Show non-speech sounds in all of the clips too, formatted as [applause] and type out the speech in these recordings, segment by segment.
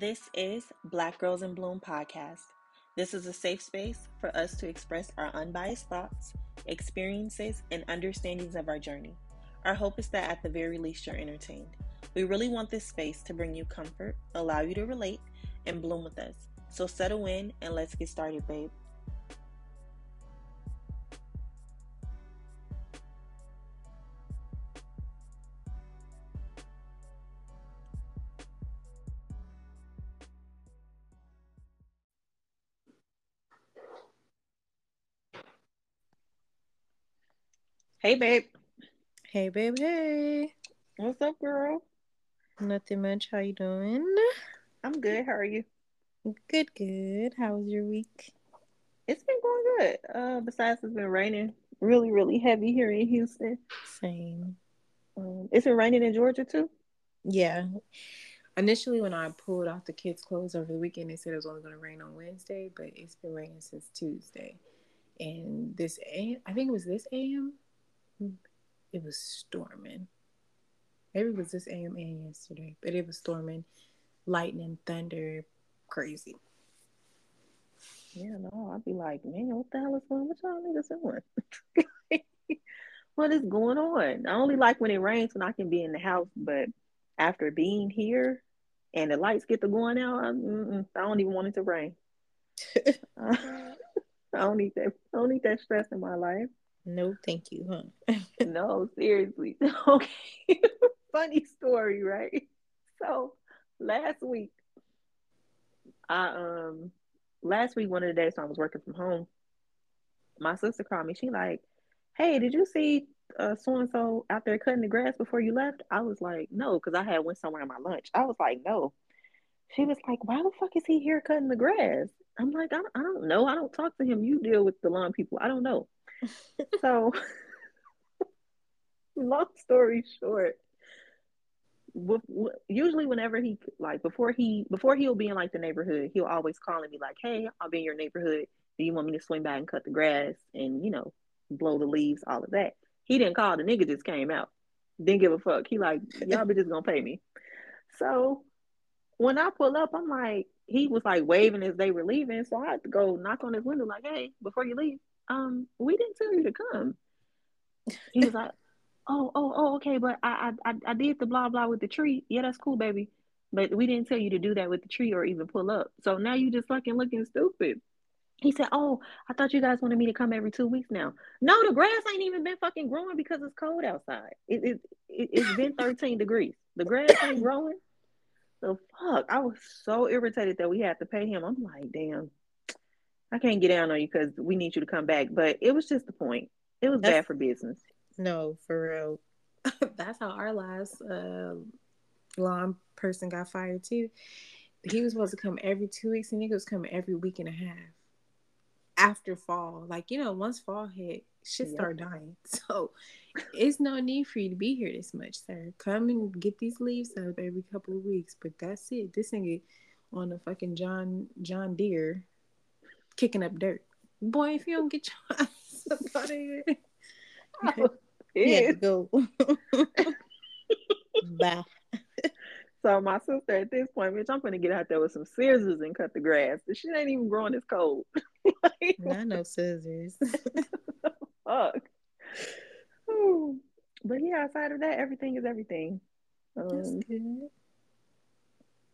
This is Black Girls in Bloom podcast. This is a safe space for us to express our unbiased thoughts, experiences, and understandings of our journey. Our hope is that at the very least you're entertained. We really want this space to bring you comfort, allow you to relate, and bloom with us. So settle in and let's get started, babe. Hey, babe. Hey, babe. Hey. What's up, girl? Nothing much. How you doing? I'm good. How are you? Good, good. How was your week? It's been going good. Uh, besides, it's been raining really, really heavy here in Houston. Same. Um, it's been raining in Georgia too. Yeah. Initially, when I pulled off the kids' clothes over the weekend, they said it was only going to rain on Wednesday, but it's been raining since Tuesday. And this, AM, I think it was this AM, it was storming. Maybe it was this AM and yesterday, but it was storming, lightning, thunder, crazy. Yeah, no, I'd be like, man, what the hell is going? What y'all niggas doing? [laughs] what is going on? I only like when it rains when I can be in the house, but after being here and the lights get to going out, I, I don't even want it to rain. [laughs] [laughs] I don't need that. I don't need that stress in my life. No, thank you, huh? [laughs] no, seriously. [laughs] Okay. [laughs] Funny story, right? So last week, I um last week one of the days when I was working from home, my sister called me. She like, Hey, did you see uh so and so out there cutting the grass before you left? I was like, No, because I had went somewhere on my lunch. I was like, No. She was like, Why the fuck is he here cutting the grass? I'm like, I, I don't know. I don't talk to him. You deal with the lawn people. I don't know so, [laughs] long story short, usually whenever he like before he before he'll be in like the neighborhood, he'll always call me like, "Hey, I'll be in your neighborhood. Do you want me to swing by and cut the grass and you know blow the leaves, all of that?" He didn't call. The nigga just came out. Didn't give a fuck. He like, y'all bitches gonna pay me. So when I pull up, I'm like, he was like waving as they were leaving. So I had to go knock on his window, like, hey, before you leave, um, we didn't tell you to come. He was like, oh, oh, oh, okay, but I, I, I did the blah blah with the tree. Yeah, that's cool, baby. But we didn't tell you to do that with the tree or even pull up. So now you just fucking looking stupid. He said, "Oh, I thought you guys wanted me to come every two weeks now. No, the grass ain't even been fucking growing because it's cold outside. It, it, it it's been [laughs] 13 degrees. The grass ain't growing. So fuck. I was so irritated that we had to pay him. I'm like, damn. I can't get down on you because we need you to come back. But it was just the point. It was That's, bad for business. No, for real. [laughs] That's how our last uh, lawn person got fired too. He was supposed to come every two weeks, and he was coming every week and a half after fall. Like you know, once fall hit, shit yep. start dying. [laughs] So it's no need for you to be here this much, sir. Come and get these leaves up every couple of weeks. But that's it. This nigga on the fucking John John Deere kicking up dirt. Boy, if you don't get your [laughs] ass up out of here, [laughs] oh, [laughs] yeah, go. Bye. So my sister at this point, bitch, I'm gonna get out there with some scissors and cut the grass. The shit ain't even growing. It's cold. like, Not no scissors. fuck. [sighs] But yeah, outside of that, everything is everything. Um, That's good.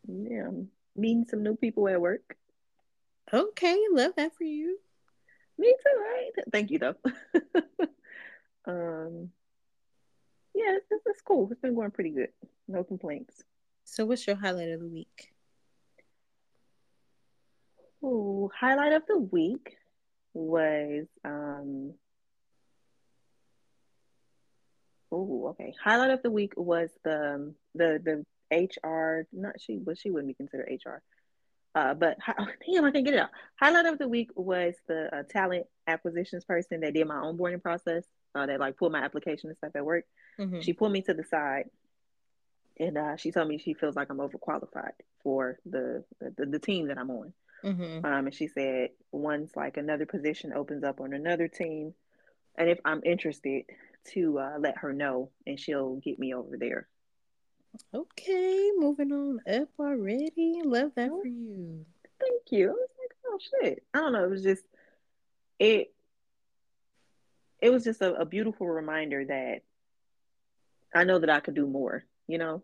Yeah, meeting some new people at work. Okay, love that for you. Me too, right? Thank you though. [laughs] um yeah, it's, it's cool. It's been going pretty good. No complaints. So what's your highlight of the week? Oh, highlight of the week was um Oh, okay. Highlight of the week was the the the HR. Not she, but she wouldn't be considered HR. Uh, but [laughs] damn, I can get it out. Highlight of the week was the uh, talent acquisitions person that did my onboarding process. Uh, that like pulled my application and stuff at work. Mm-hmm. She pulled me to the side, and uh, she told me she feels like I'm overqualified for the the, the team that I'm on. Mm-hmm. Um, and she said once like another position opens up on another team, and if I'm interested, to uh, let her know, and she'll get me over there. Okay, moving on up already. Love that for you. Thank you. I was like, oh shit. I don't know. It was just it. It was just a, a beautiful reminder that I know that I could do more. You know,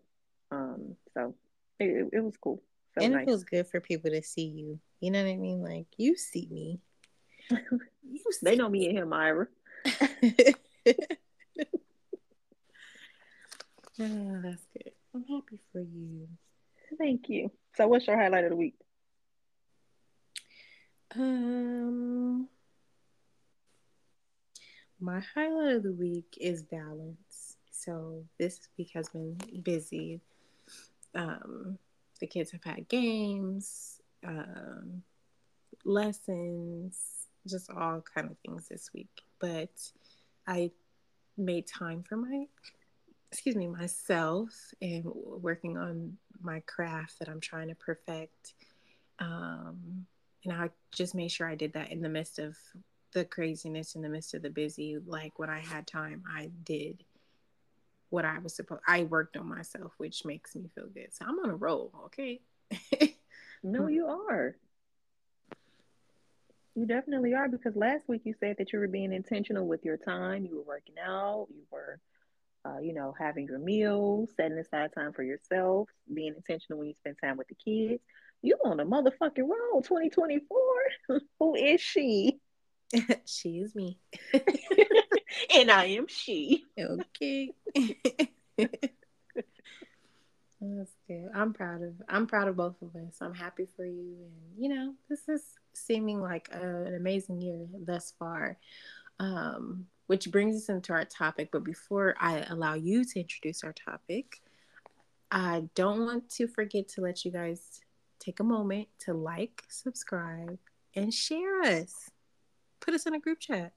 um. So it, it was cool. And nice. it feels good for people to see you. You know what I mean? Like you see me. [laughs] you see they know me and him, Myra. [laughs] [laughs] oh, that's. I'm happy for you. Thank you. So, what's your highlight of the week? Um, my highlight of the week is balance. So this week has been busy. Um, the kids have had games, um, lessons, just all kind of things this week. But I made time for my excuse me myself and working on my craft that i'm trying to perfect um, and i just made sure i did that in the midst of the craziness in the midst of the busy like when i had time i did what i was supposed i worked on myself which makes me feel good. So i'm on a roll okay? [laughs] No you are. You definitely are because last week you said that you were being intentional with your time. You were working out. You were uh, you know, having your meals, setting aside time for yourself, being intentional when you spend time with the kids. You on a motherfucking roll, 2024. [laughs] Who is she? [laughs] she is me. [laughs] and I am she. Okay. That's good. I'm proud of I'm proud of both of us. I'm happy for you and you know, this is seeming like a, an amazing year thus far. Um which brings us into our topic. But before I allow you to introduce our topic, I don't want to forget to let you guys take a moment to like, subscribe, and share us. Put us in a group chat.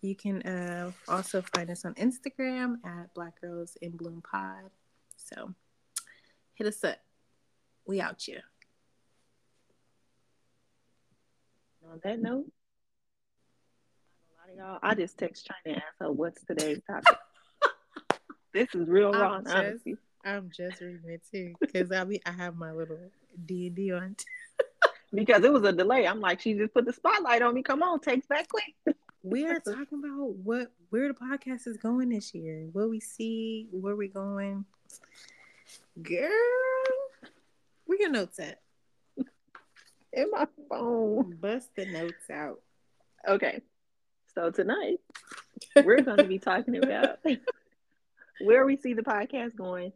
You can uh, also find us on Instagram at Black Girls in Bloom Pod. So hit us up. We out you. On that note, y'all. I just text China and ask her what's today's topic. [laughs] this is real raw, I'm just, I'm just reading it too because I be I have my little D and D on. [laughs] because it was a delay. I'm like, she just put the spotlight on me. Come on, takes back quick. we are [laughs] talking about what where the podcast is going this year, what we see, where we going. Girl, where your notes at? In my phone. Bust the notes out. Okay. So tonight we're going to be talking about where we see the podcast going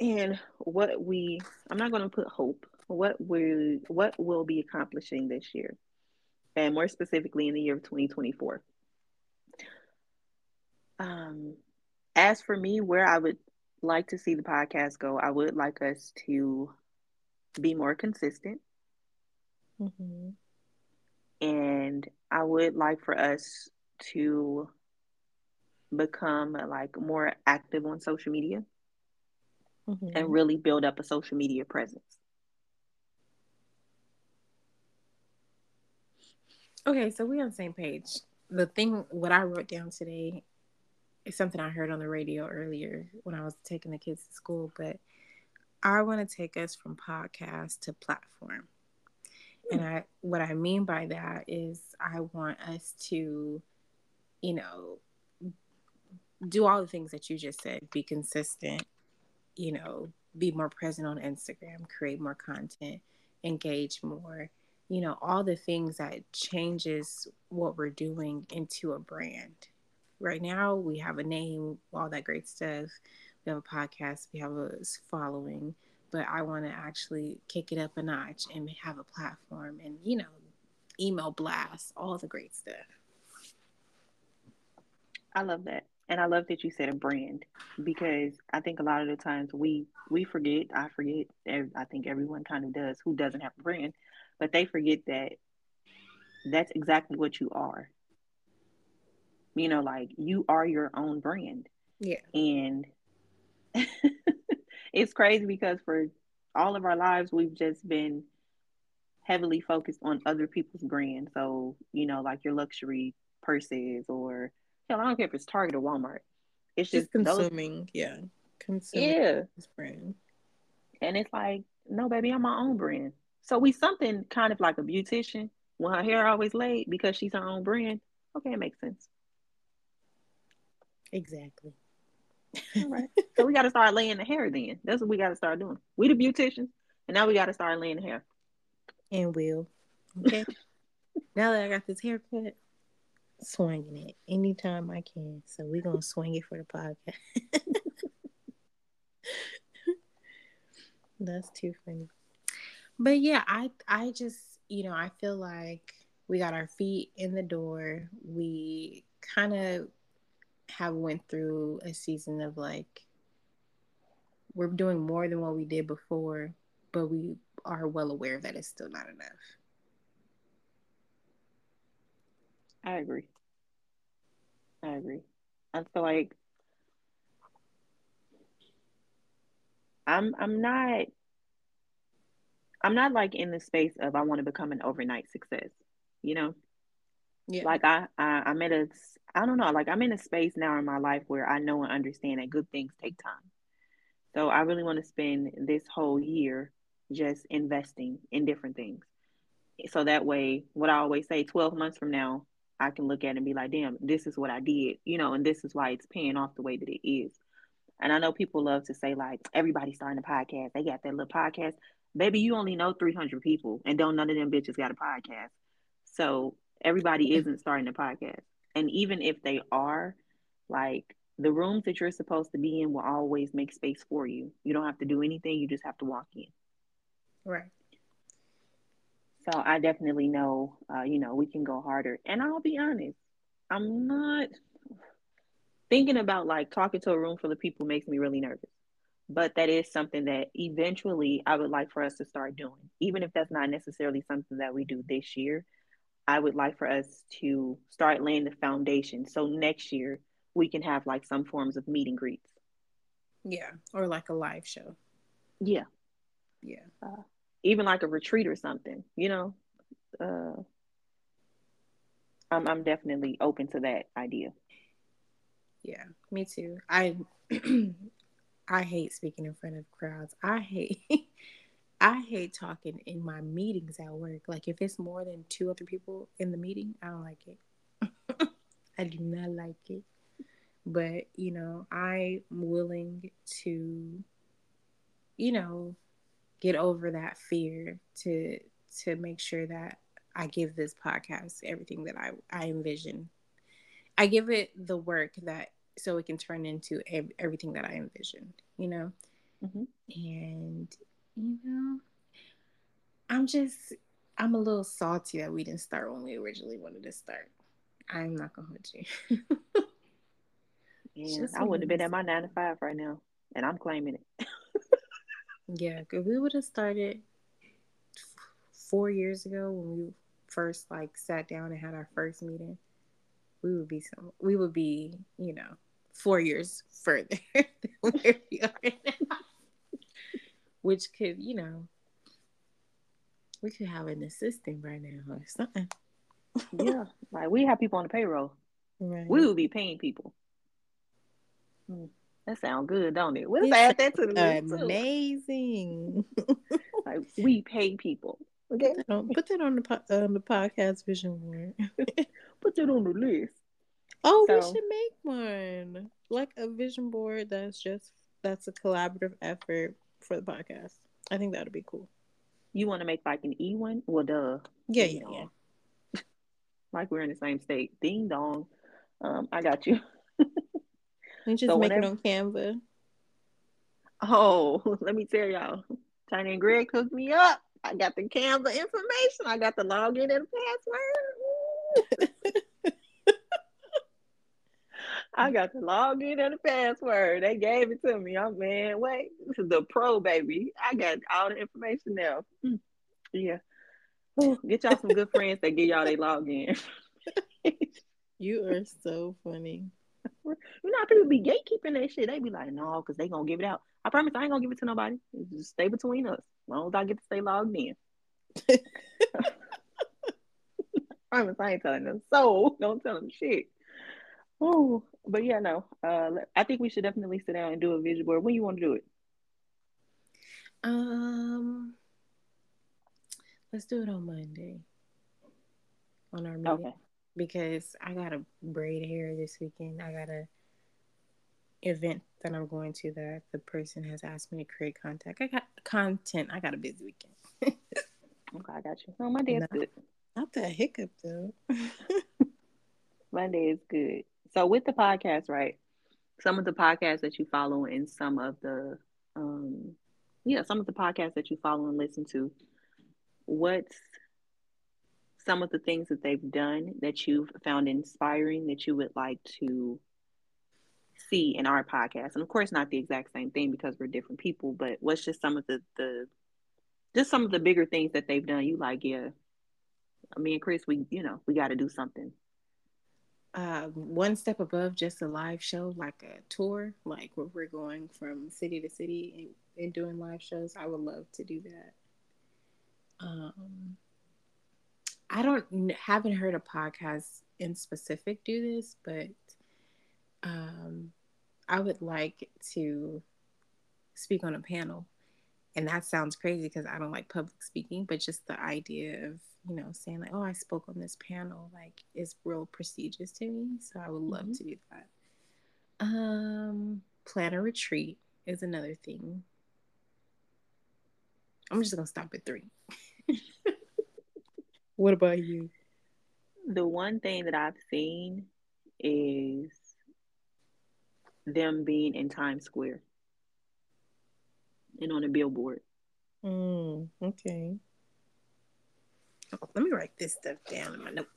and what we I'm not going to put hope what we what we'll be accomplishing this year and more specifically in the year of 2024. Um as for me where I would like to see the podcast go, I would like us to be more consistent. Mm-hmm. And I would like for us to become like more active on social media mm-hmm. and really build up a social media presence. Okay, so we're on the same page. The thing, what I wrote down today is something I heard on the radio earlier when I was taking the kids to school, but I want to take us from podcast to platform. And I what I mean by that is I want us to, you know, do all the things that you just said, be consistent, you know, be more present on Instagram, create more content, engage more, you know, all the things that changes what we're doing into a brand. Right now we have a name, all that great stuff. We have a podcast, we have a following, but I want to actually kick it up a notch and have a platform and, you know, email blasts, all the great stuff. I love that. And I love that you said a brand because I think a lot of the times we we forget, I forget, I think everyone kind of does who doesn't have a brand, but they forget that that's exactly what you are. You know, like you are your own brand. Yeah. And [laughs] it's crazy because for all of our lives we've just been heavily focused on other people's brands. So, you know, like your luxury purses or hell, I don't care if it's Target or Walmart. It's just, just consuming, those, yeah. Consuming Yeah. this brand. And it's like, no, baby, I'm my own brand. So we something kind of like a beautician when her hair always laid because she's her own brand. Okay, it makes sense. Exactly. All right. [laughs] so we got to start laying the hair then. That's what we got to start doing. We the beauticians, and now we got to start laying the hair. And will. Okay. [laughs] now that I got this haircut, swinging it anytime I can. So we're gonna swing it for the podcast. [laughs] That's too funny. But yeah, I I just you know I feel like we got our feet in the door. We kind of have went through a season of like we're doing more than what we did before, but we are well aware that it's still not enough. I agree. I agree. I feel like I'm I'm not I'm not like in the space of I want to become an overnight success. You know? Yeah. Like I, I I'm at a I don't know, like I'm in a space now in my life where I know and understand that good things take time. So I really want to spend this whole year just investing in different things. So that way, what I always say, 12 months from now, I can look at and be like, damn, this is what I did, you know, and this is why it's paying off the way that it is. And I know people love to say, like, everybody's starting a podcast. They got that little podcast. Baby, you only know 300 people, and don't none of them bitches got a podcast. So everybody isn't starting a podcast. And even if they are, like, the rooms that you're supposed to be in will always make space for you. You don't have to do anything, you just have to walk in. Right. So I definitely know, uh, you know, we can go harder. And I'll be honest, I'm not thinking about like talking to a room full of people makes me really nervous. But that is something that eventually I would like for us to start doing, even if that's not necessarily something that we do this year. I would like for us to start laying the foundation. So next year we can have like some forms of meet and greets. Yeah. Or like a live show. Yeah. Yeah. Uh, even like a retreat or something, you know. Uh, I'm I'm definitely open to that idea. Yeah, me too. I [clears throat] I hate speaking in front of crowds. I hate [laughs] I hate talking in my meetings at work. Like if it's more than two other people in the meeting, I don't like it. [laughs] I do not like it. But, you know, I'm willing to you know, get over that fear to to make sure that I give this podcast everything that I I envision. I give it the work that so it can turn into ev- everything that I envision, you know. Mm-hmm. And you know, I'm just I'm a little salty that we didn't start when we originally wanted to start. I'm not gonna hold you. yeah, I wouldn't have been at my nine to five right now, and I'm claiming it. Yeah, if we would have started four years ago when we first like sat down and had our first meeting, we would be some. We would be, you know, four years further [laughs] than where we are now. Which could, you know, we could have an assistant right now or something. yeah, like we have people on the payroll. Right. We would be paying people. Hmm. That sounds good, don't it? Let's add that to the list. Amazing. [laughs] like we pay people. Okay. Put that on, put that on the po- on the podcast vision board. [laughs] put that on the list. Oh, so, we should make one like a vision board that's just that's a collaborative effort for the podcast. I think that would be cool. You want to make like an E one? Well, duh. Yeah, yeah, yeah. [laughs] like we're in the same state. Ding dong. Um, I got you. [laughs] You just so make whenever... it on Canva. Oh, [laughs] let me tell y'all. Tiny and Greg hooked me up. I got the Canva information. I got the login and password. I got the login and the password. They gave it to me. I'm man, wait, this is the pro baby. I got all the information now. Hmm. Yeah. Get y'all some good [laughs] friends that get y'all their login. [laughs] you are so funny. You know people be gatekeeping that shit. They be like, no, because they gonna give it out. I promise I ain't gonna give it to nobody. It's just stay between us. As long as I get to stay logged in. [laughs] I promise I ain't telling them. So don't tell them shit. Oh, but yeah, no. Uh, I think we should definitely sit down and do a vision board. When you want to do it? Um, let's do it on Monday on our meeting okay. because I got to braid hair this weekend. I got a event that I'm going to that the person has asked me to create content. I got content. I got a busy weekend. [laughs] okay, I got you. No, Monday is good. Not that hiccup though. [laughs] Monday is good. So with the podcast, right? Some of the podcasts that you follow and some of the um yeah, some of the podcasts that you follow and listen to, what's some of the things that they've done that you've found inspiring that you would like to see in our podcast? And of course not the exact same thing because we're different people, but what's just some of the the just some of the bigger things that they've done you like, yeah, me and Chris, we you know, we gotta do something uh, one step above just a live show, like a tour, like where we're going from city to city and, and doing live shows. I would love to do that. Um, I don't haven't heard a podcast in specific do this, but um, I would like to speak on a panel, and that sounds crazy because I don't like public speaking, but just the idea of you know, saying like, "Oh, I spoke on this panel," like is real prestigious to me. So I would love mm-hmm. to do that. Um, plan a retreat is another thing. I'm just gonna stop at three. [laughs] what about you? The one thing that I've seen is them being in Times Square and on a billboard. Mm, okay. Let me write this stuff down in my notes.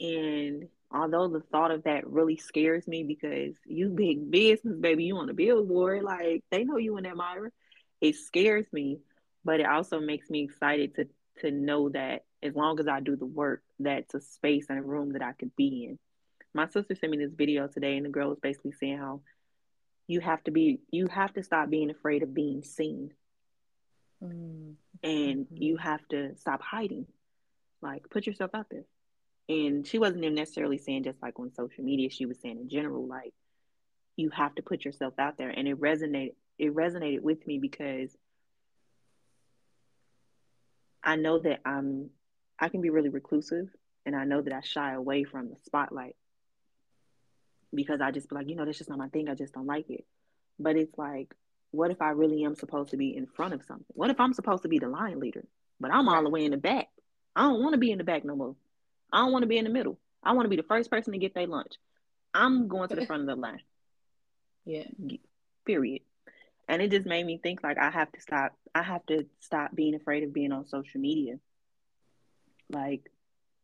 And although the thought of that really scares me because you big business, baby, you on a billboard, like they know you in that. It scares me, but it also makes me excited to to know that as long as I do the work, that's a space and a room that I could be in. My sister sent me this video today, and the girl was basically saying how you have to be, you have to stop being afraid of being seen. Mm. And mm-hmm. you have to stop hiding. Like, put yourself out there. And she wasn't even necessarily saying just like on social media, she was saying in general, like, you have to put yourself out there. And it resonated, it resonated with me because I know that I'm, I can be really reclusive and I know that I shy away from the spotlight because I just be like, you know, that's just not my thing. I just don't like it. But it's like what if I really am supposed to be in front of something? What if I'm supposed to be the line leader, but I'm all the way in the back? I don't want to be in the back no more. I don't want to be in the middle. I want to be the first person to get their lunch. I'm going to the front of the line. [laughs] Yeah. Period. And it just made me think like I have to stop I have to stop being afraid of being on social media. Like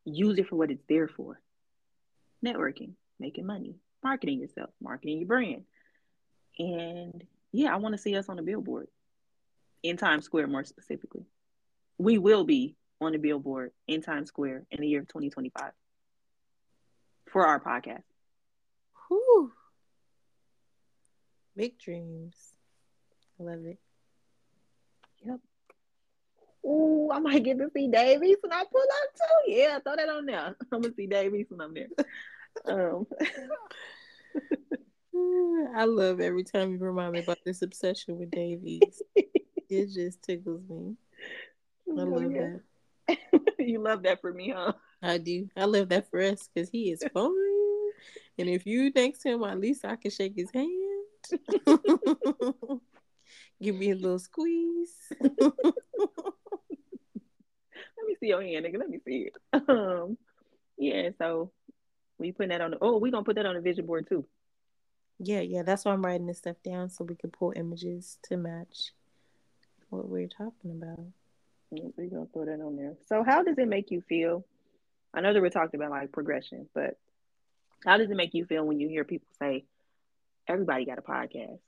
use it for what it's there for. Networking, making money, marketing yourself, marketing your brand. And yeah, I want to see us on a billboard in Times Square, more specifically. We will be on the billboard in Times Square in the year of 2025 for our podcast. Whew. Big dreams. I love it. Yep. Ooh, I might get to see Davies when I pull up too. Yeah, throw that on there. [laughs] I'm gonna see Davies when I'm there. Um, [laughs] [laughs] I love every time you remind me about this obsession with Davies. [laughs] it just tickles me. I love that. [laughs] you love that for me, huh? I do. I love that for us because he is fun. and if you next to him, at least I can shake his hand. Give me a little squeeze. Let me see your hand, nigga. Let me see it. Um, yeah, so we put that on the oh, we gonna put that on the vision board too. Yeah, yeah, that's why I'm writing this stuff down so we can pull images to match what we're talking about. We're gonna throw that on there. So, how does it make you feel? I know that we're talking about like progression, but how does it make you feel when you hear people say, "Everybody got a podcast"?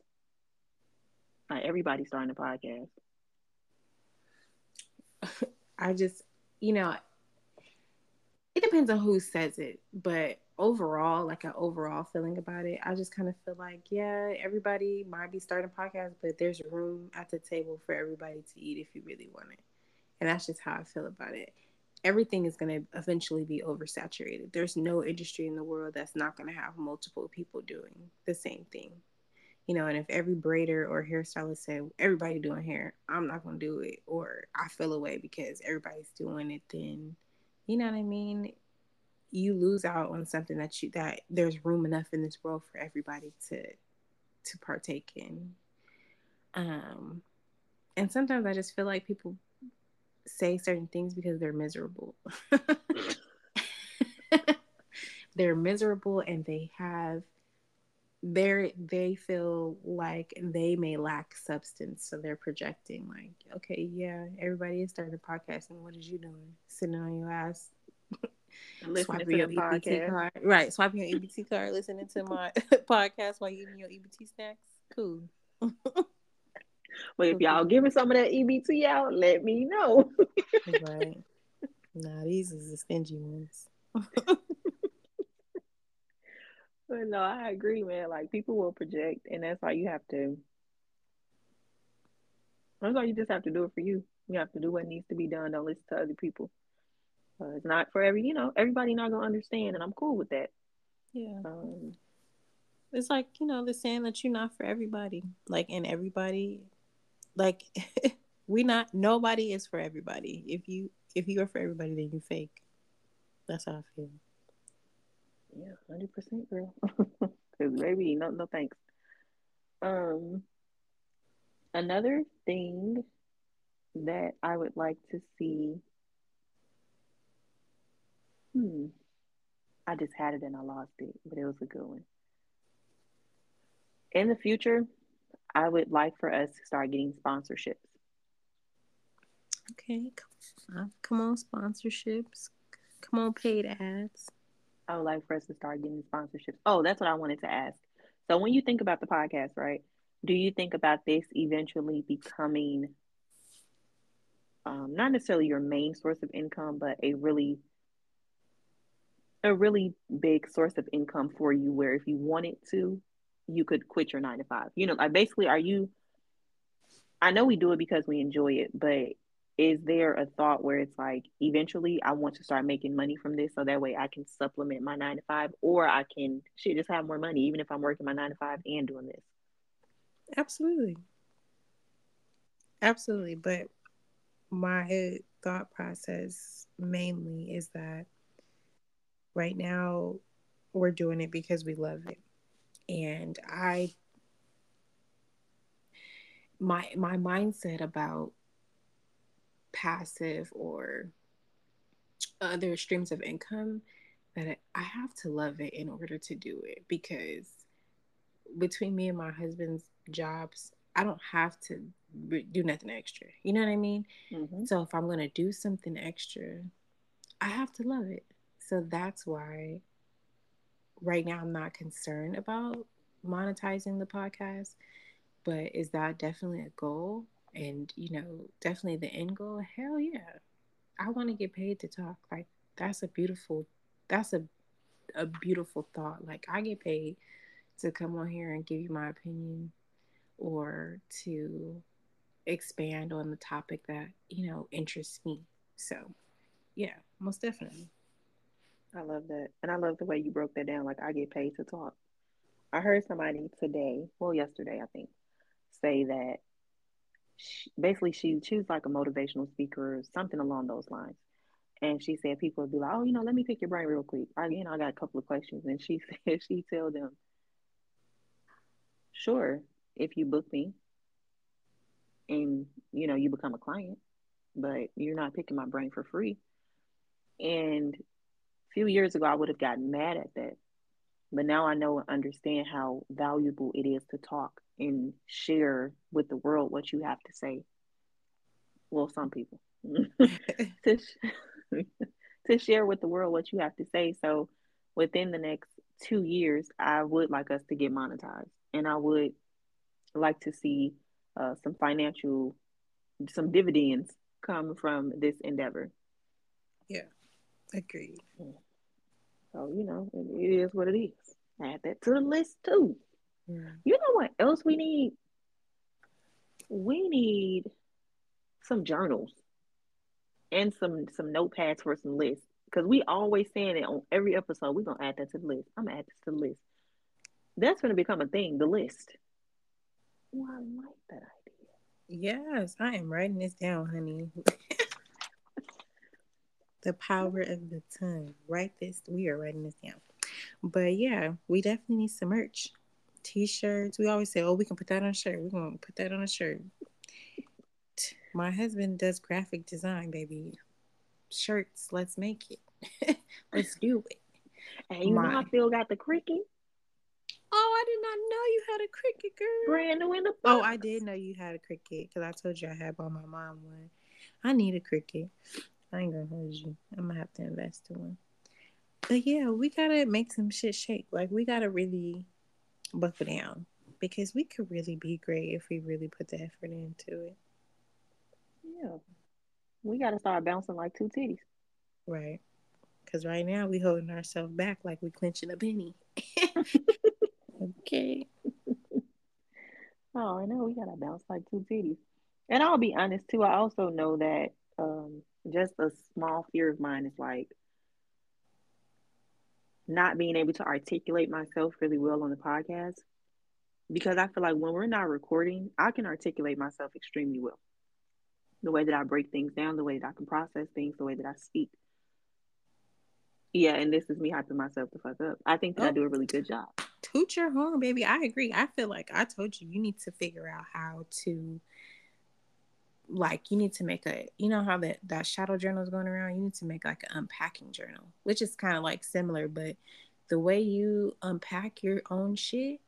Like everybody's starting a podcast. [laughs] I just, you know, it depends on who says it, but overall, like an overall feeling about it, I just kind of feel like, yeah, everybody might be starting podcasts, but there's room at the table for everybody to eat if you really want it. And that's just how I feel about it. everything is going to eventually be oversaturated. There's no industry in the world that's not going to have multiple people doing the same thing. You know, and if every braider or hairstylist said everybody doing hair, I'm not going to do it, or I feel away because everybody's doing it, then you know what I mean. You lose out on something that you that there's room enough in this world for everybody to to partake in. Um, and sometimes I just feel like people say certain things because they're miserable. [laughs] they're miserable and they have they they feel like they may lack substance so they're projecting like okay yeah everybody is starting a podcast and what is you doing sitting on your ass swiping your EBT podcast. card right swiping your EBT card listening to my [laughs] podcast while you eating your EBT snacks cool well, if y'all giving some of that EBT out, let me know. right. Nah, these is the stingy ones. but no, I agree, man. Like people will project, and that's why you have to. That's why you just have to do it for you. You have to do what needs to be done. Don't listen to other people. Uh, it's not for every, you know, everybody not gonna understand, and I'm cool with that. Yeah. Um, it's like you know the saying that you're not for everybody. Like, and everybody like [laughs] we not nobody is for everybody. If you if you are for everybody, then you fake. That's how I feel. Yeah, hundred percent, girl. [laughs] Because baby, no, no thanks. Um, another thing that I would like to see. Hmm. I just had it and I lost it, but it was a good one. In the future, I would like for us to start getting sponsorships. Okay, come on, sponsorships. Come on, paid ads. I would like for us to start getting sponsorships. Oh, that's what I wanted to ask. So, when you think about the podcast, right, do you think about this eventually becoming um, not necessarily your main source of income, but a really a really big source of income for you where if you wanted to you could quit your nine to five. You know, like basically, are you? I know we do it because we enjoy it, but is there a thought where it's like eventually I want to start making money from this so that way I can supplement my nine to five, or I can shit just have more money even if I'm working my nine to five and doing this. Absolutely, absolutely. But my thought process mainly is that right now we're doing it because we love it and I my my mindset about passive or other streams of income that I have to love it in order to do it because between me and my husband's jobs, I don't have to do nothing extra. You know what I mean? Mm-hmm. So if I'm going to do something extra, I have to love it. So that's why right now I'm not concerned about monetizing the podcast, but is that definitely a goal? And you know, definitely the end goal. Hell yeah, I want to get paid to talk. Like that's a beautiful, that's a a beautiful thought. Like I get paid to come on here and give you my opinion, or to expand on the topic that you know interests me. So, yeah, most definitely. I love that. And I love the way you broke that down. Like, I get paid to talk. I heard somebody today, well, yesterday, I think, say that she, basically she, she was like a motivational speaker or something along those lines. And she said people would be like, oh, you know, let me pick your brain real quick. I, you know, I got a couple of questions. And she [laughs] said, she tell them, sure, if you book me and, you know, you become a client, but you're not picking my brain for free. And few years ago, I would have gotten mad at that. But now I know and understand how valuable it is to talk and share with the world what you have to say. Well, some people [laughs] to, [laughs] to share with the world what you have to say. So within the next two years, I would like us to get monetized, and I would like to see uh, some financial, some dividends come from this endeavor. Yeah. Agreed. Mm. So, you know, it is what it is. Add that to the list too. Yeah. You know what else we need? We need some journals. and some some notepads for some lists. Because we always saying it on every episode, we're gonna add that to the list. I'm gonna add this to the list. That's gonna become a thing, the list. Oh, I like that idea. Yes, I am writing this down, honey. [laughs] the power of the tongue. Write this. We are writing this down. But yeah, we definitely need some merch. T-shirts. We always say, "Oh, we can put that on a shirt. We're gonna put that on a shirt." My husband does graphic design, baby. Shirts. Let's make it. [laughs] let's do it. And you My... know, I still got the Cricut. Oh, I did not know you had a Cricut, girl. Brand new in the oh, box. Oh, I did know you had a Cricut because I told you I had bought my mom one. I need a Cricut. I ain't gonna hold you. I'm gonna have to invest in one. But yeah, we gotta make some shit shake. Like we gotta really buckle down because we could really be great if we really put the effort into it. Yeah, we gotta start bouncing like two titties. Right. Because right now we holding ourselves back like we clenching a penny. [laughs] okay. oh, I know we gotta bounce like two titties. And I'll be honest too. I also know that um, just a small fear of mine is like not being able to articulate myself really well on the podcast because I feel like when we're not recording, I can articulate myself extremely well. The way that I break things down, the way that I can process things, the way that I speak. Yeah, and this is me hyping myself the fuck up. I think that oh, I do a really good job. Toot your horn, baby. I agree. I feel like I told you you need to figure out how to like you need to make a you know how that that shadow journal is going around? You need to make like an unpacking journal which is kind of like similar but the way you unpack your own shit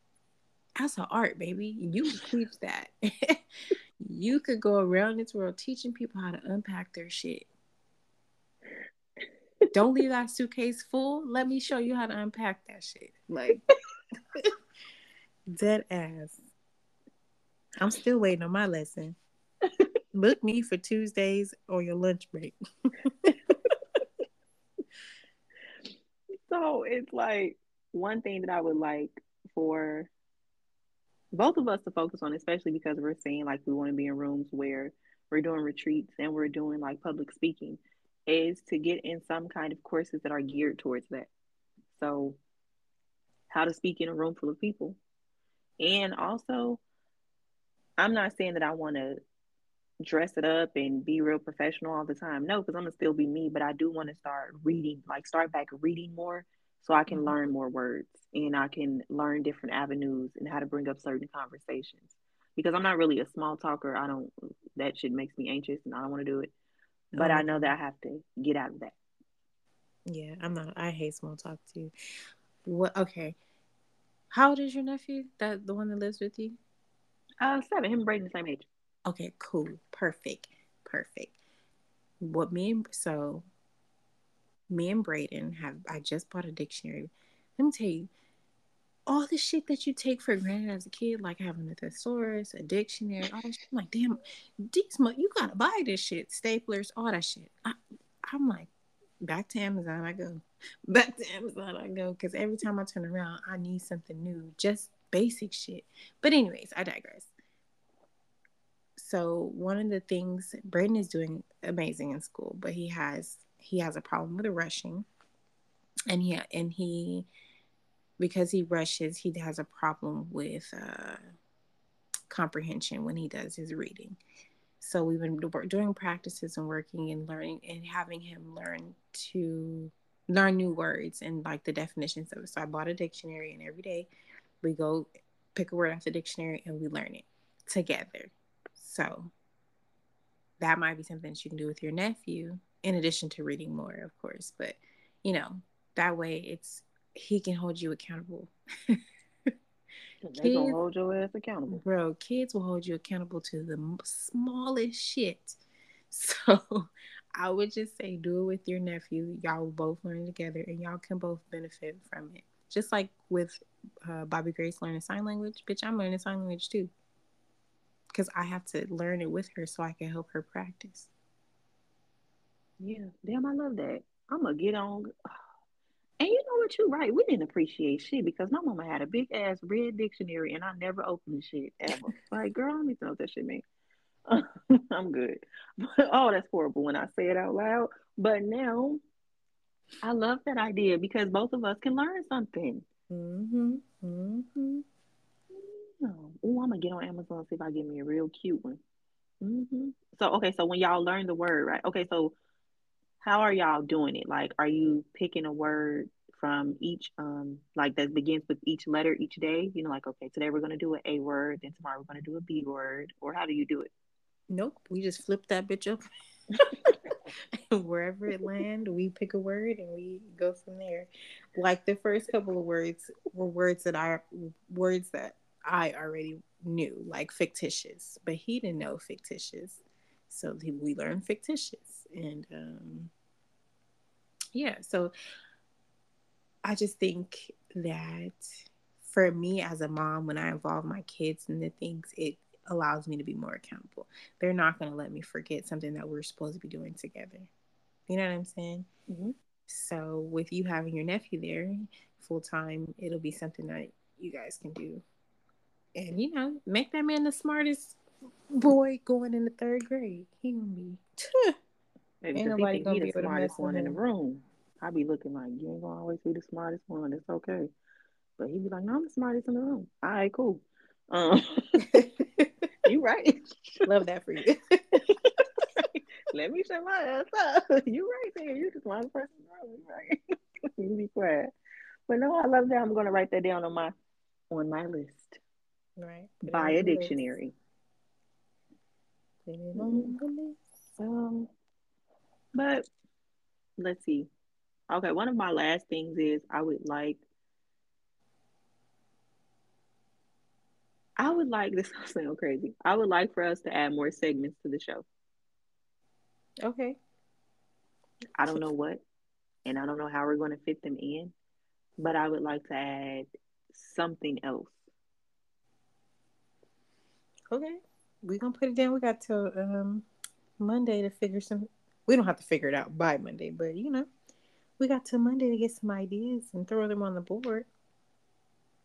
that's an art baby. You keep [laughs] that. [laughs] You could go around this world teaching people how to unpack their shit. Don't leave that suitcase full. Let me show you how to unpack that shit. Like [laughs] dead ass. I'm still waiting on my lesson Book me for Tuesdays or your lunch break. [laughs] so it's like one thing that I would like for both of us to focus on, especially because we're saying like we want to be in rooms where we're doing retreats and we're doing like public speaking, is to get in some kind of courses that are geared towards that. So, how to speak in a room full of people. And also, I'm not saying that I want to dress it up and be real professional all the time. No, because I'm gonna still be me, but I do want to start reading, like start back reading more so I can mm-hmm. learn more words and I can learn different avenues and how to bring up certain conversations. Because I'm not really a small talker. I don't that shit makes me anxious and I don't want to do it. But oh, I know that I have to get out of that. Yeah, I'm not I hate small talk too. What okay. How old is your nephew? That the one that lives with you? Uh seven. Him and Braden the same age. Okay, cool. Perfect. Perfect. What me and so me and Braden have I just bought a dictionary. Let me tell you, all the shit that you take for granted as a kid, like having a thesaurus, a dictionary, all that shit. I'm like, damn, these you gotta buy this shit, staplers, all that shit. I, I'm like, back to Amazon I go. [laughs] Back to Amazon I go. Cause every time I turn around, I need something new. Just basic shit. But anyways, I digress. So one of the things Braden is doing amazing in school, but he has he has a problem with rushing, and he and he because he rushes, he has a problem with uh, comprehension when he does his reading. So we've been doing practices and working and learning and having him learn to learn new words and like the definitions of it. So I bought a dictionary and every day we go pick a word out the dictionary and we learn it together. So that might be something that you can do with your nephew, in addition to reading more, of course. But you know, that way it's he can hold you accountable. they [laughs] gonna hold your ass accountable, bro. Kids will hold you accountable to the smallest shit. [laughs] So I would just say do it with your nephew. Y'all will both learn together, and y'all can both benefit from it. Just like with uh, Bobby Grace learning sign language, bitch, I'm learning sign language too because I have to learn it with her so I can help her practice. Yeah, damn, I love that. I'm gonna get on. [sighs] And you know what? You're right. We didn't appreciate shit because my mama had a big ass red dictionary and I never opened the shit ever. [laughs] like, girl, let me know what that shit mean. [laughs] I'm good. [laughs] oh, that's horrible when I say it out loud. But now I love that idea because both of us can learn something. Mm-hmm. Mm-hmm. Oh, I'm gonna get on Amazon and see if I get me a real cute one. Mm-hmm. So okay, so when y'all learn the word, right? Okay, so how are y'all doing it? Like, are you picking a word from each, um, like that begins with each letter each day? You know, like okay, today we're gonna do an A word, then tomorrow we're gonna do a B word, or how do you do it? Nope, we just flip that bitch up. [laughs] [laughs] wherever it land, we pick a word and we go from there. Like the first couple of words were words that I words that I already knew, like fictitious, but he didn't know fictitious. So we learned fictitious. And um, yeah, so I just think that for me as a mom, when I involve my kids in the things, it allows me to be more accountable. They're not going to let me forget something that we're supposed to be doing together. You know what I'm saying? Mm-hmm. So, with you having your nephew there full time, it'll be something that you guys can do and you know, make that man the smartest boy going in the third grade. He gonna be. [laughs] Maybe ain't nobody gonna be the smartest one in the room. I be looking like you ain't gonna always be the smartest one. It's okay, but he be like, "No, I'm the smartest in the room." All right, cool. Um, [laughs] you right. [laughs] Love that for you. Let me shut my ass up. You right there. You the smartest person in the room. You right. you be quiet. But no, I love that. I'm gonna write that down on my on my list. Right. Buy a dictionary. Um, but let's see. Okay, one of my last things is I would like I would like [laughs] this sound crazy. I would like for us to add more segments to the show. Okay. I don't know what, and I don't know how we're going to fit them in, but I would like to add something else Okay. We're gonna put it down. We got till um Monday to figure some we don't have to figure it out by Monday, but you know, we got till Monday to get some ideas and throw them on the board.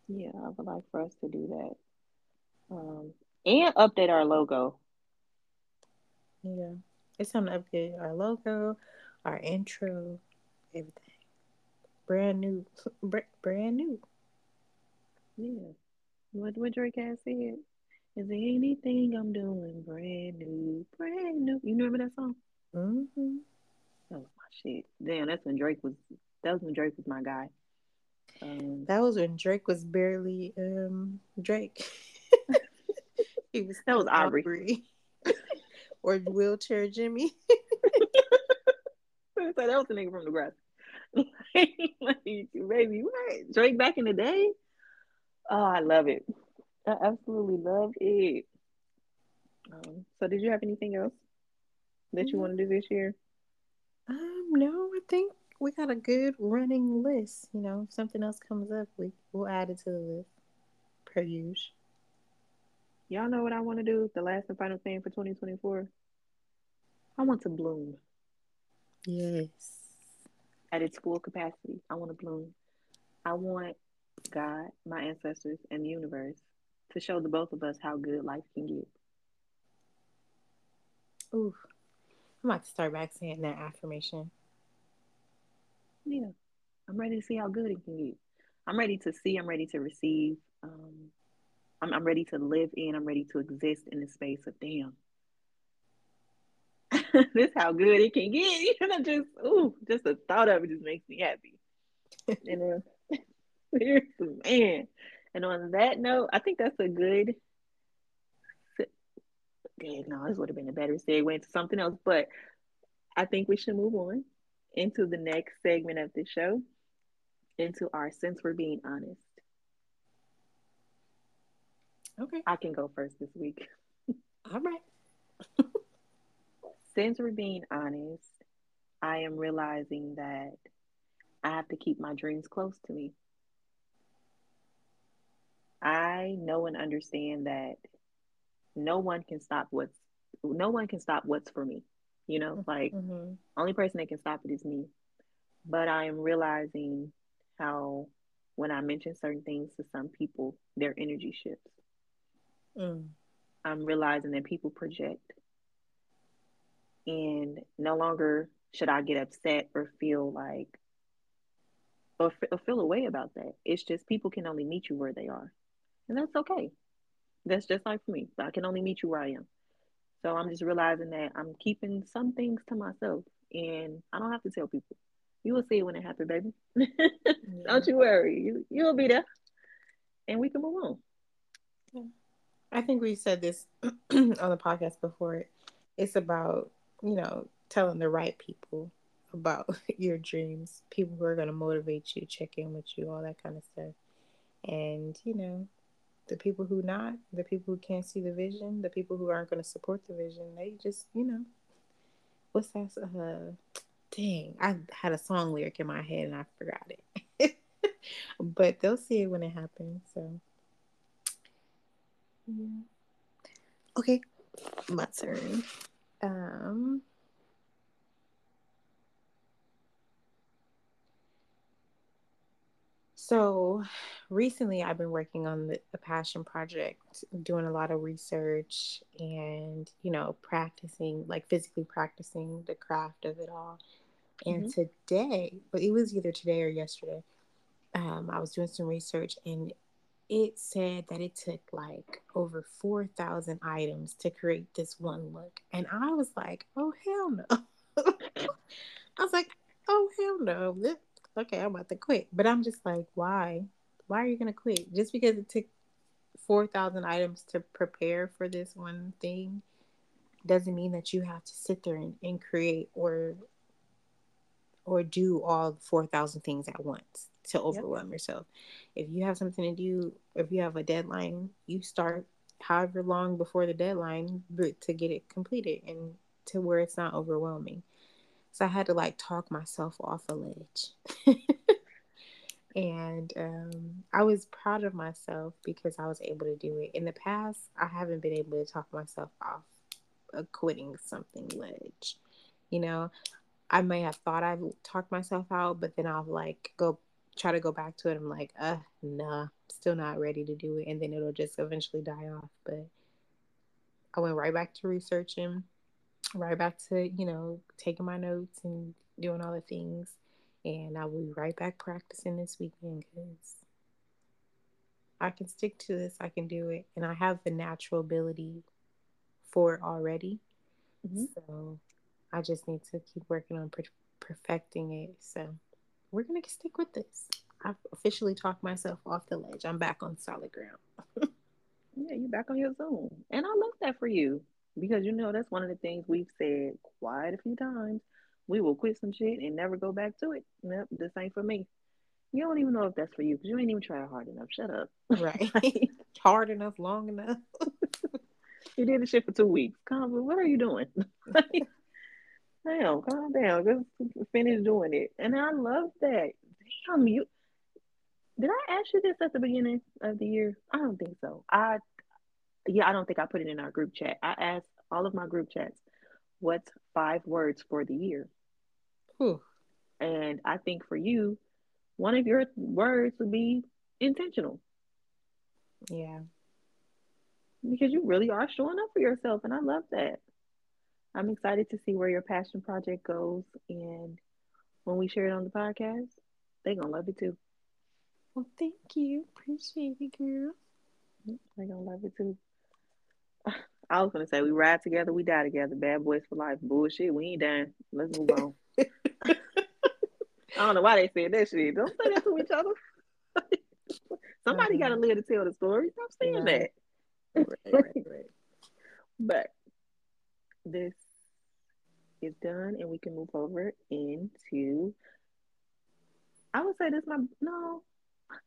Yeah, I would like for us to do that. Um and update our logo. Yeah. It's time to update our logo, our intro, everything. Brand new [laughs] brand new. Yeah. What what Drake has said. Is there anything I'm doing brand new, brand new? You remember that song? Mm-hmm. That was my shit. Damn, that's when Drake was. That was when Drake was my guy. Um, that was when Drake was barely um Drake. [laughs] he was that was Aubrey, Aubrey. [laughs] or wheelchair Jimmy. [laughs] so that was the nigga from Degrassi. like, baby, what? Drake back in the day? Oh, I love it. I absolutely love it. Um, so, did you have anything else that you mm-hmm. want to do this year? Um, no, I think we got a good running list. You know, if something else comes up, we we'll add it to the list. Per usual. Y'all know what I want to do? The last and final thing for 2024. I want to bloom. Yes. At its full capacity. I want to bloom. I want God, my ancestors, and the universe to show the both of us how good life can get. Ooh, I'm about to start back saying that affirmation. Yeah, I'm ready to see how good it can get. I'm ready to see. I'm ready to receive. Um, I'm, I'm ready to live in. I'm ready to exist in the space of damn. [laughs] this how good it can get. [laughs] You know, just ooh, just the thought of it just makes me happy. [laughs] and uh, man, and on that note, I think that's a good. No, this would have been a better segue into something else, but I think we should move on into the next segment of the show, into our since we're being honest. Okay. I can go first this week. [laughs] All right. [laughs] since we're being honest, I am realizing that I have to keep my dreams close to me. I know and understand that no one can stop what's no one can stop what's for me. You know, like mm-hmm. only person that can stop it is me. But I am realizing how when I mention certain things to some people, their energy shifts. Mm. I'm realizing that people project. and no longer should I get upset or feel like or, or feel a way about that. It's just people can only meet you where they are, and that's okay. That's just like for me. I can only meet you where I am. So I'm just realizing that I'm keeping some things to myself, and I don't have to tell people. You will see it when it happens, baby. yeah. [laughs] Don't you worry. You you'll be there, and we can move on. Yeah. I think we said this [clears throat] on the podcast before. It's about you know telling the right people about [laughs] your dreams, people who are going to motivate you, check in with you, all that kind of stuff. And, you know, the people who not, the people who can't see the vision, the people who aren't going to support the vision, they just, you know, what's that? Uh, dang, I had a song lyric in my head and I forgot it. [laughs] but they'll see it when it happens. So, yeah. Okay, my turn. Um, So recently I've been working on the, the, passion project, doing a lot of research and, you know, practicing, like physically practicing the craft of it all. And mm-hmm. today, but it was either today or yesterday, um, I was doing some research and it said that it took like over 4,000 items to create this one look. And I was like, oh, hell no. [laughs] I was like, oh, hell no okay, I'm about to quit. But I'm just like, why? Why are you gonna quit? Just because it took four thousand items to prepare for this one thing doesn't mean that you have to sit there and, and create or or do all 4,000 things at once to overwhelm yep. yourself. If you have something to do, if you have a deadline, you start however long before the deadline to get it completed and to where it's not overwhelming. So I had to like talk myself off a ledge. [laughs] and um, I was proud of myself because I was able to do it. In the past, I haven't been able to talk myself off of quitting something ledge. You know, I may have thought I've talked myself out, but then I'll like go try to go back to it. I'm like, uh, nah, still not ready to do it. And then it'll just eventually die off. But I went right back to researching right back to, you know, taking my notes and doing all the things. And I will be right back practicing this weekend because I can stick to this. I can do it. And I have the natural ability for it already. Mm-hmm. So I just need to keep working on per- perfecting it. So we're going to stick with this. I've officially talked myself off the ledge. I'm back on solid ground. [laughs] yeah, you're back on your zone. And I love that for you because you know that's one of the things we've said quite a few times. We will quit some shit and never go back to it. Nope, this ain't for me. You don't even know if that's for you because you ain't even trying hard enough. Shut up. Right. [laughs] [laughs] hard enough, long enough. you did the shit for two weeks. Calm, what are you doing? [laughs] Damn, calm down. Just finish doing it. And I love that. Damn, you. Did I ask you this at the beginning of the year? I don't think so. I yeah, I don't think I put it in our group chat. I asked all of my group chats, what's five words for the year? Whew. And I think for you, one of your words would be intentional. Yeah. Because you really are showing up for yourself. And I love that. I'm excited to see where your passion project goes. And when we share it on the podcast, they're going to love it too. Well, thank you. Appreciate it, girl. They're going to love it too. I was gonna say we ride together, we die together. Bad boys for life. Bullshit. We ain't dying. Let's move on. [laughs] I don't know why they said that shit. Don't say that to each other. [laughs] Somebody uh-huh. got to live to tell the story. Stop saying right. that. Right, right, right. but this is done, and we can move over into. I would say this my no,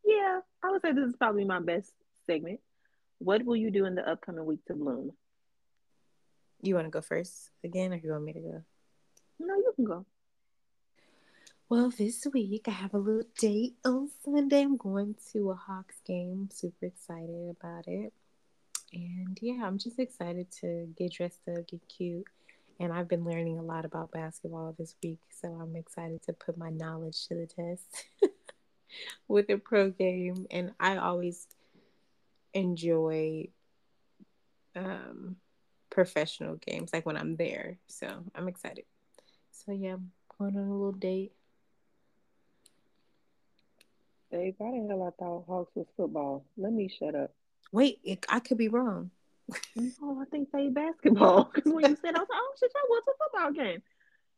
yeah. I would say this is probably my best segment. What will you do in the upcoming week to bloom? You want to go first again, or you want me to go? No, you can go. Well, this week I have a little date on Sunday. I'm going to a Hawks game. Super excited about it. And yeah, I'm just excited to get dressed up, get cute. And I've been learning a lot about basketball this week, so I'm excited to put my knowledge to the test [laughs] with a pro game. And I always enjoy um, professional games, like when I'm there. So I'm excited. So yeah, I'm going on a little date. Dave, why the hell I thought Hawks was football? Let me shut up. Wait, it, I could be wrong. oh, I think they basketball. [laughs] Because when you [laughs] said, I was like, oh shit, that was a football game.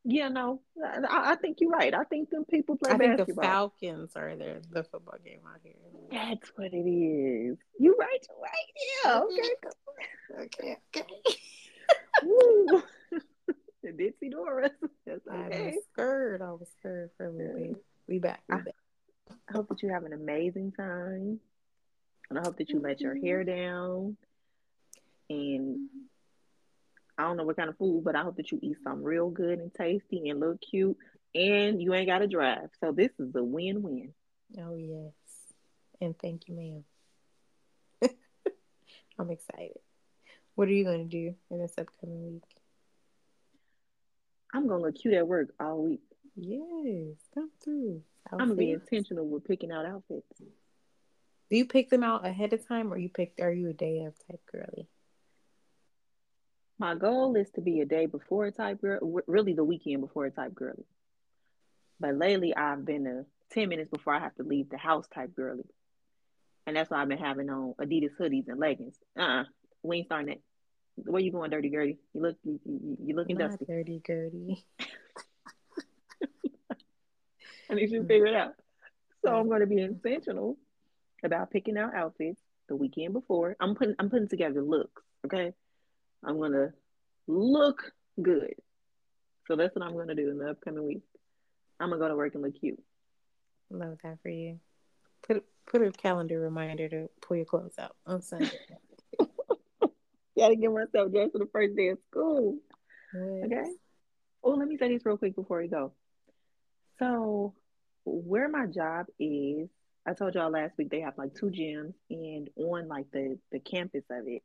Yeah, no, I, I, think you're right. I think them people play I basketball. think the Falcons are there, the football game out here. That's what it is. You're right. You're right. Yeah. Mm-hmm. Okay. okay. Okay. Woo. Ditsy Doris. That's okay. I was scared. I was scared for a little bit. We back. We back. I hope that you have an amazing time. And I hope that you let your hair mm-hmm. down. And I don't know what kind of food, but I hope that you eat something real good and tasty and look cute. And you ain't got to drive. So this is a win win. Oh, yes. And thank you, ma'am. [laughs] I'm excited. What are you going to do in this upcoming week? I'm going to look cute at work all week. Yes, come through. Outfits. I'm going to be intentional with picking out outfits. Do you pick them out ahead of time or you pick, are you a day of type girly? My goal is to be a day before a type girl, really the weekend before a type girly. But lately, I've been a 10 minutes before I have to leave the house type girly. And that's why I've been having on Adidas hoodies and leggings. Uh uh We ain't starting that. Where you going, dirty girly? You look, you, you, you looking Not dusty. Dirty girly. [laughs] I need you to figure it out. So I'm going to be intentional about picking out outfits the weekend before. I'm putting I'm putting together looks. Okay, I'm gonna look good. So that's what I'm gonna do in the upcoming week. I'm gonna go to work and look cute. Love that for you. Put put a calendar reminder to pull your clothes out on Sunday. [laughs] [laughs] Gotta get myself dressed for the first day of school. Yes. Okay. Oh, let me say this real quick before we go. So, where my job is, I told y'all last week they have like two gyms, and on like the the campus of it,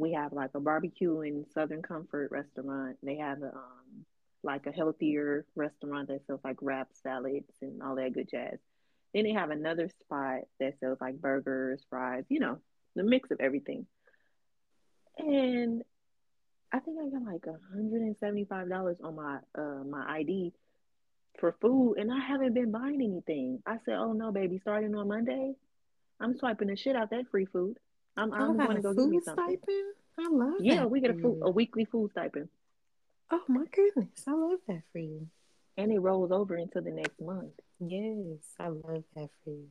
we have like a barbecue and Southern Comfort restaurant. They have a, um like a healthier restaurant that sells like wrap salads and all that good jazz. Then they have another spot that sells like burgers, fries, you know, the mix of everything. And I think I got like $175 on my uh my ID for food and I haven't been buying anything. I said, Oh no, baby, starting on Monday, I'm swiping the shit out that free food. I'm, oh, I'm going to go get me something. Stipend? I love yeah, we get a food, a weekly food stipend. Oh my goodness, I love that for you. And it rolls over into the next month. Yes, I love that for you.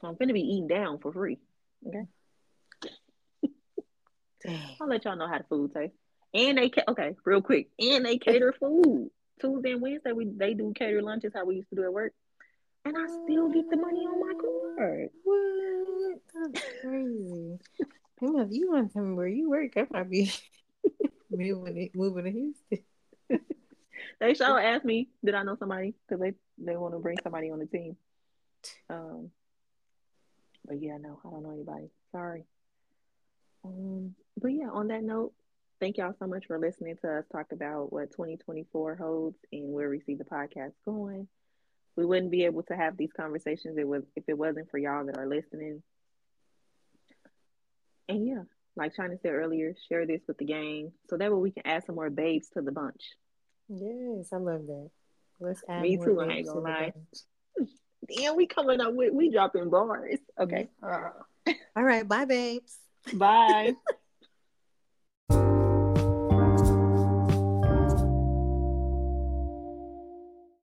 So I'm gonna be eating down for free. Okay. Dang. I'll let y'all know how the food tastes. And they ca- okay, real quick. And they cater food. Tuesday and Wednesday we they do cater lunches how we used to do at work. And I still get the money on my card. What? That's crazy. you want to tell me where you work? I might be [laughs] moving moving to Houston. [laughs] they sure ask me, did I know somebody? Because they, they want to bring somebody on the team. Um, but yeah, no, I don't know anybody. Sorry. Um, but yeah, on that note, thank y'all so much for listening to us talk about what 2024 holds and where we see the podcast going. We wouldn't be able to have these conversations if it was if it wasn't for y'all that are listening. And yeah, like China said earlier, share this with the gang so that way we can add some more babes to the bunch. Yes, I love that. Let's add Me too, I ain't gonna lie. [laughs] Damn, we coming up with we dropping bars. Okay. Uh, all right, bye babes. Bye. [laughs]